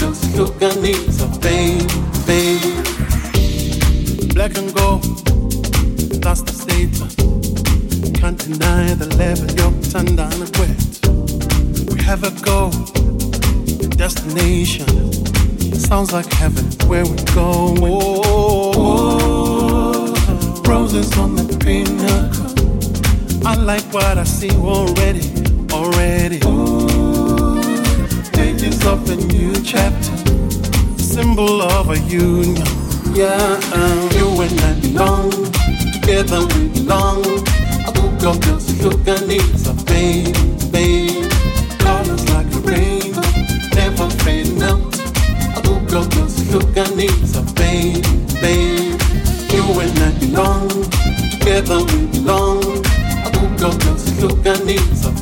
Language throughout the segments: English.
Esto need some baby, baby. Black and gold, that's the statement. Can't deny the level you're turned on quit. We have a goal, destination. Sounds like heaven where we go. Oh, oh, oh. roses on the pinnacle. I like what I see already, already opens up a new chapter, symbol of a union. Yeah, um, you and I belong, together we belong. A book of up just look and it's a baby, baby. Colors like a rainbow, never fading out. book of up just look and it's a baby, baby. You and I belong, together we belong. I woke up just look and it's a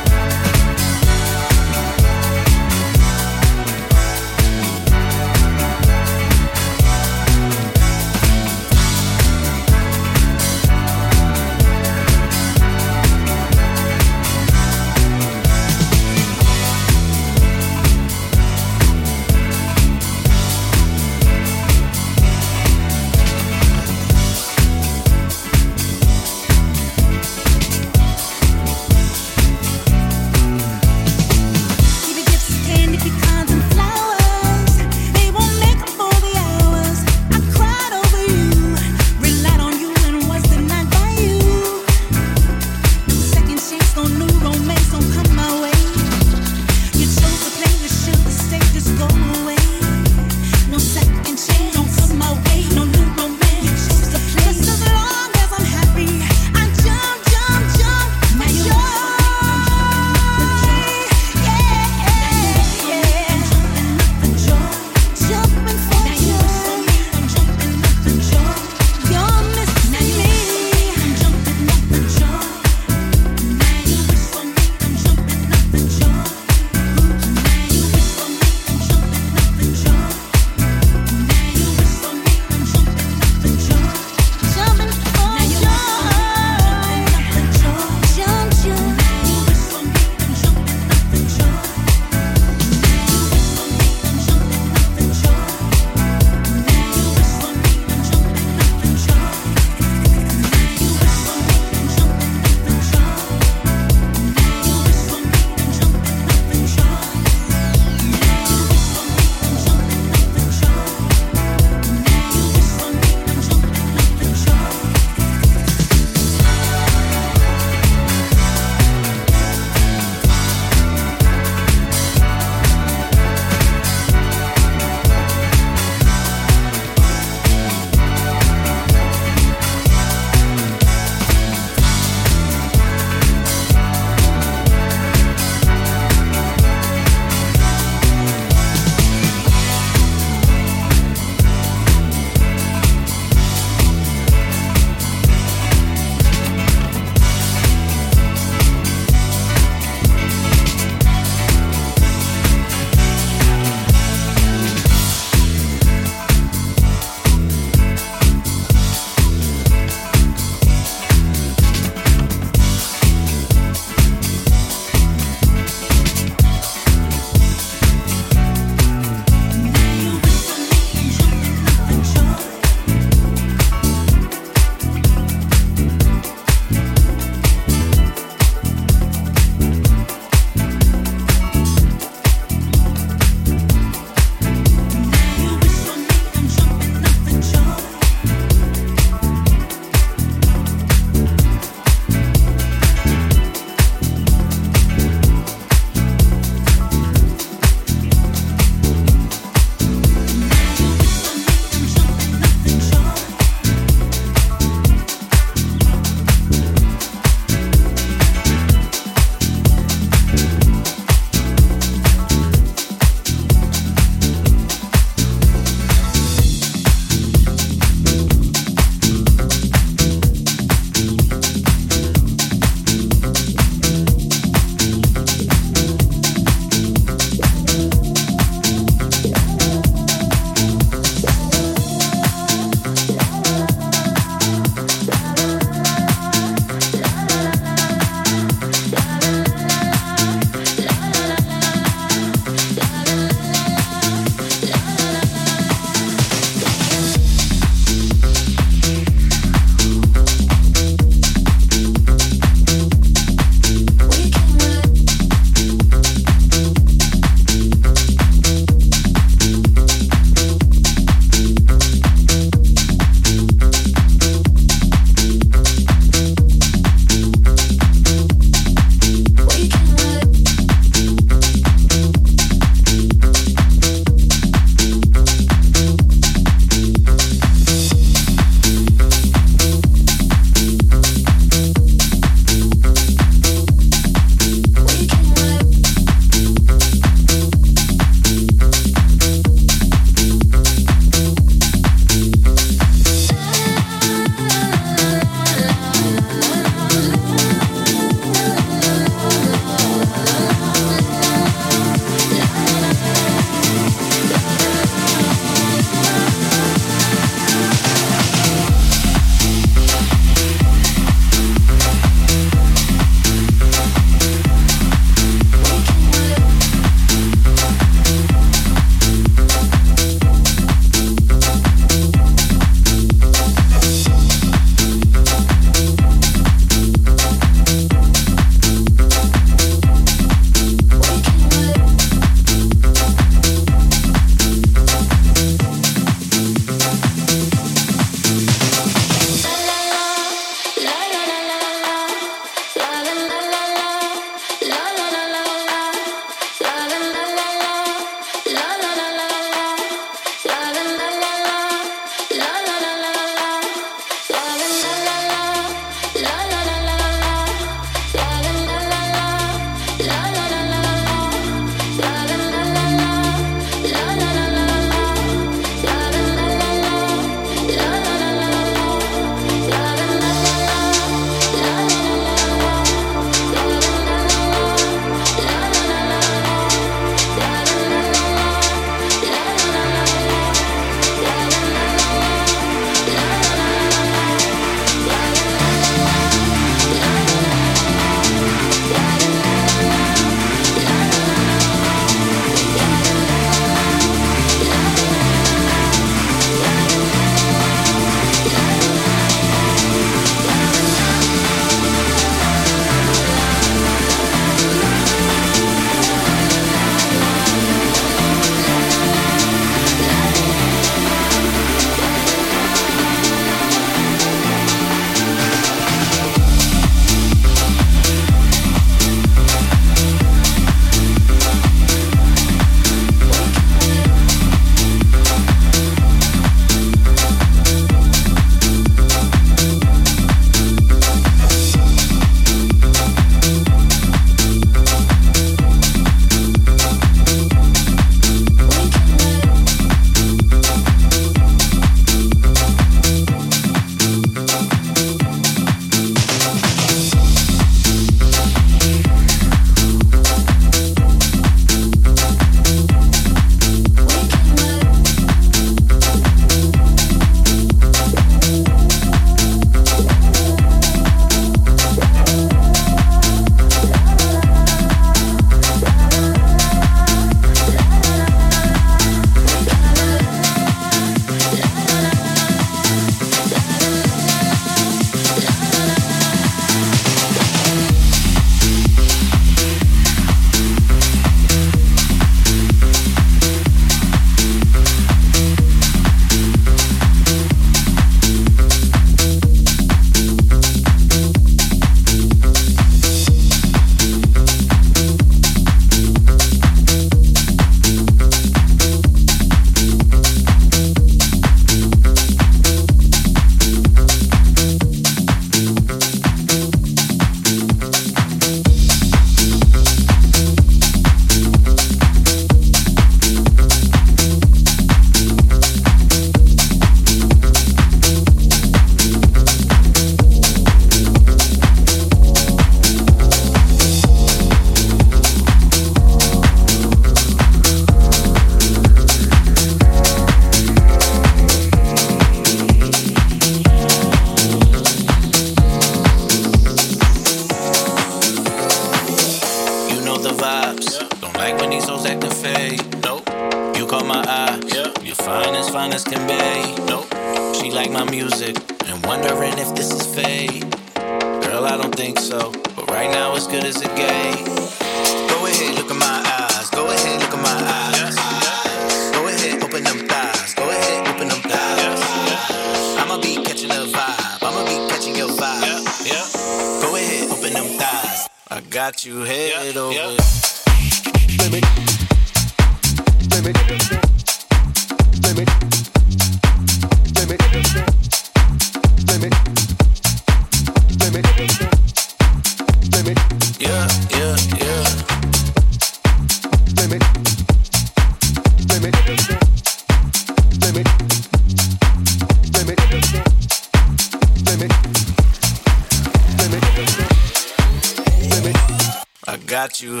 to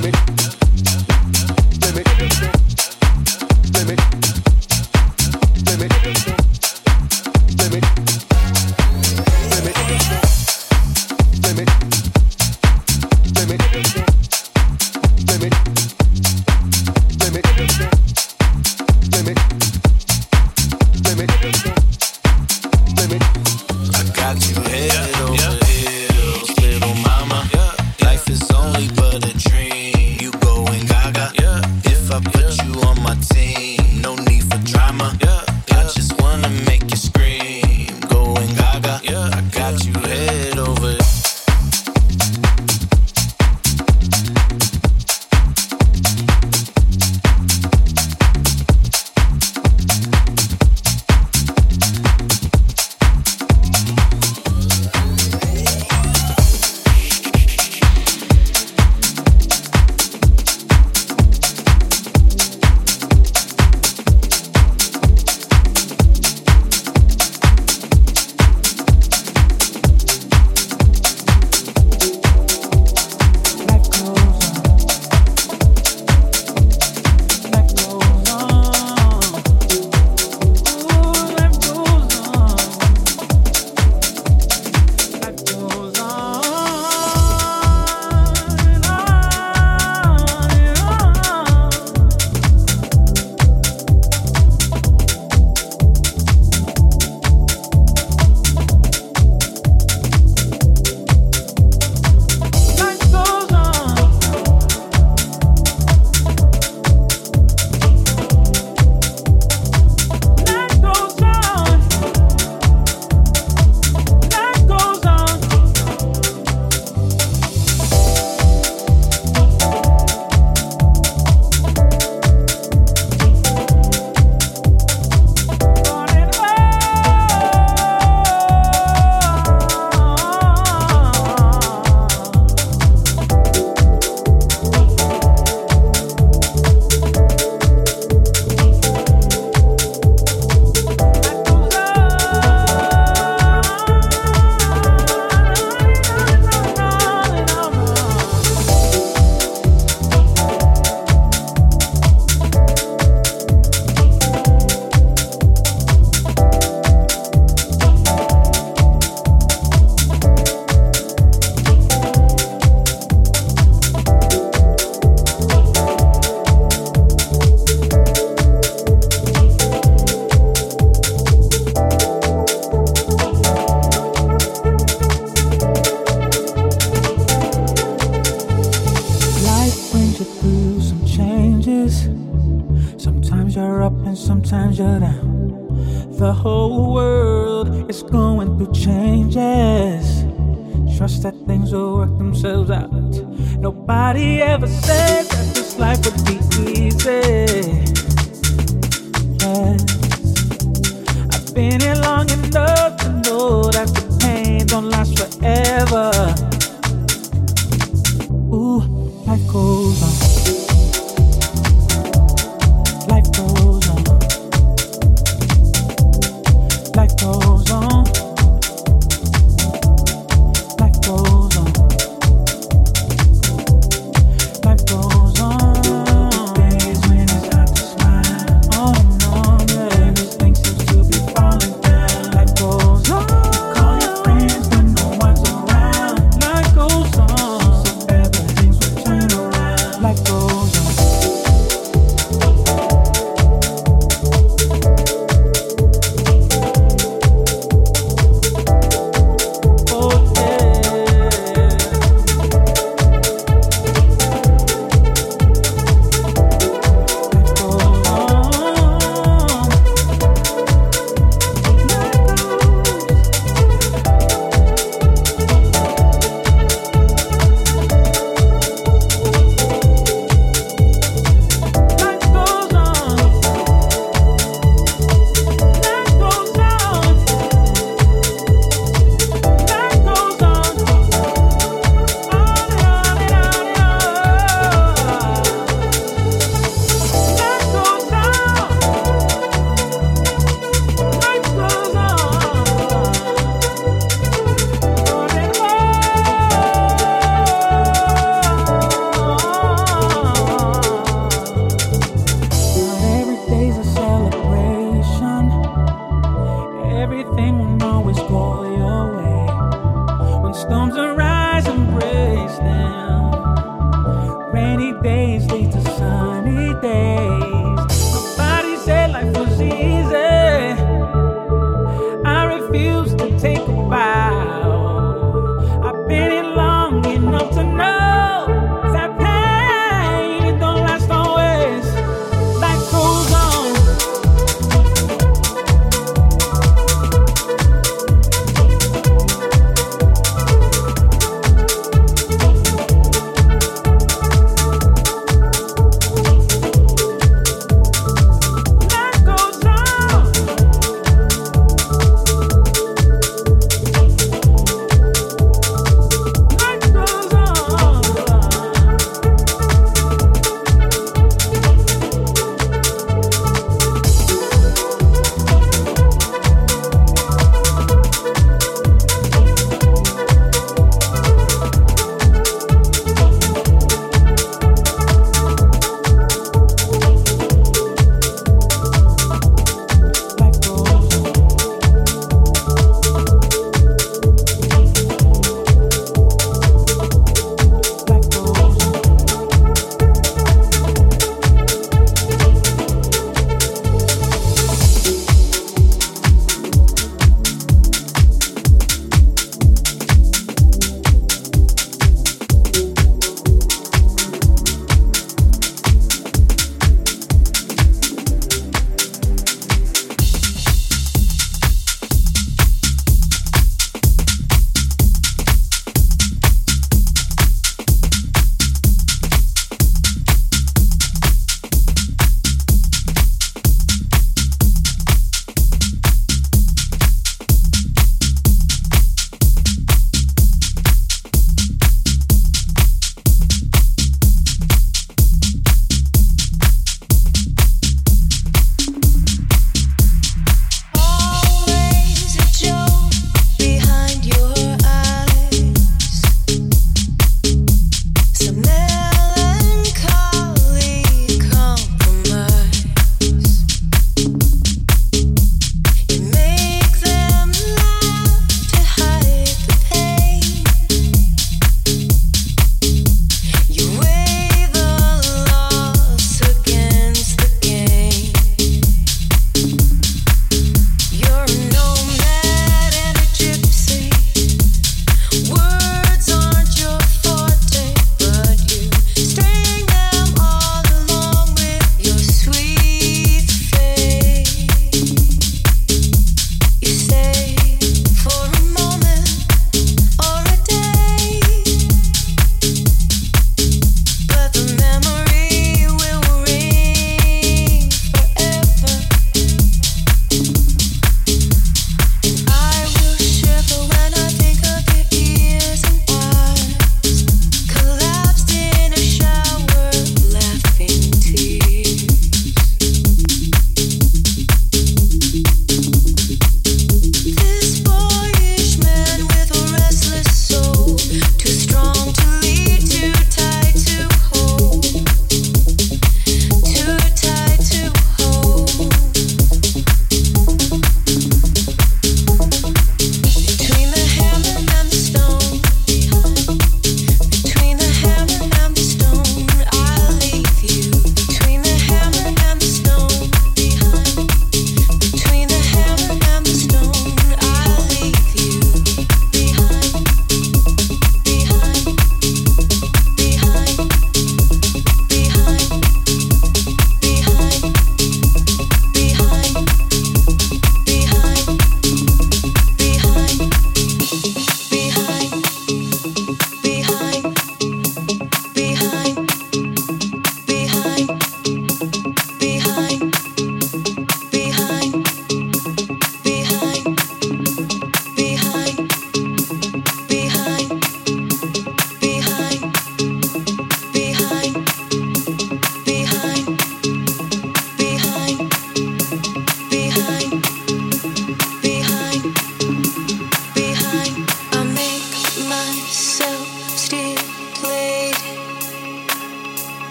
me.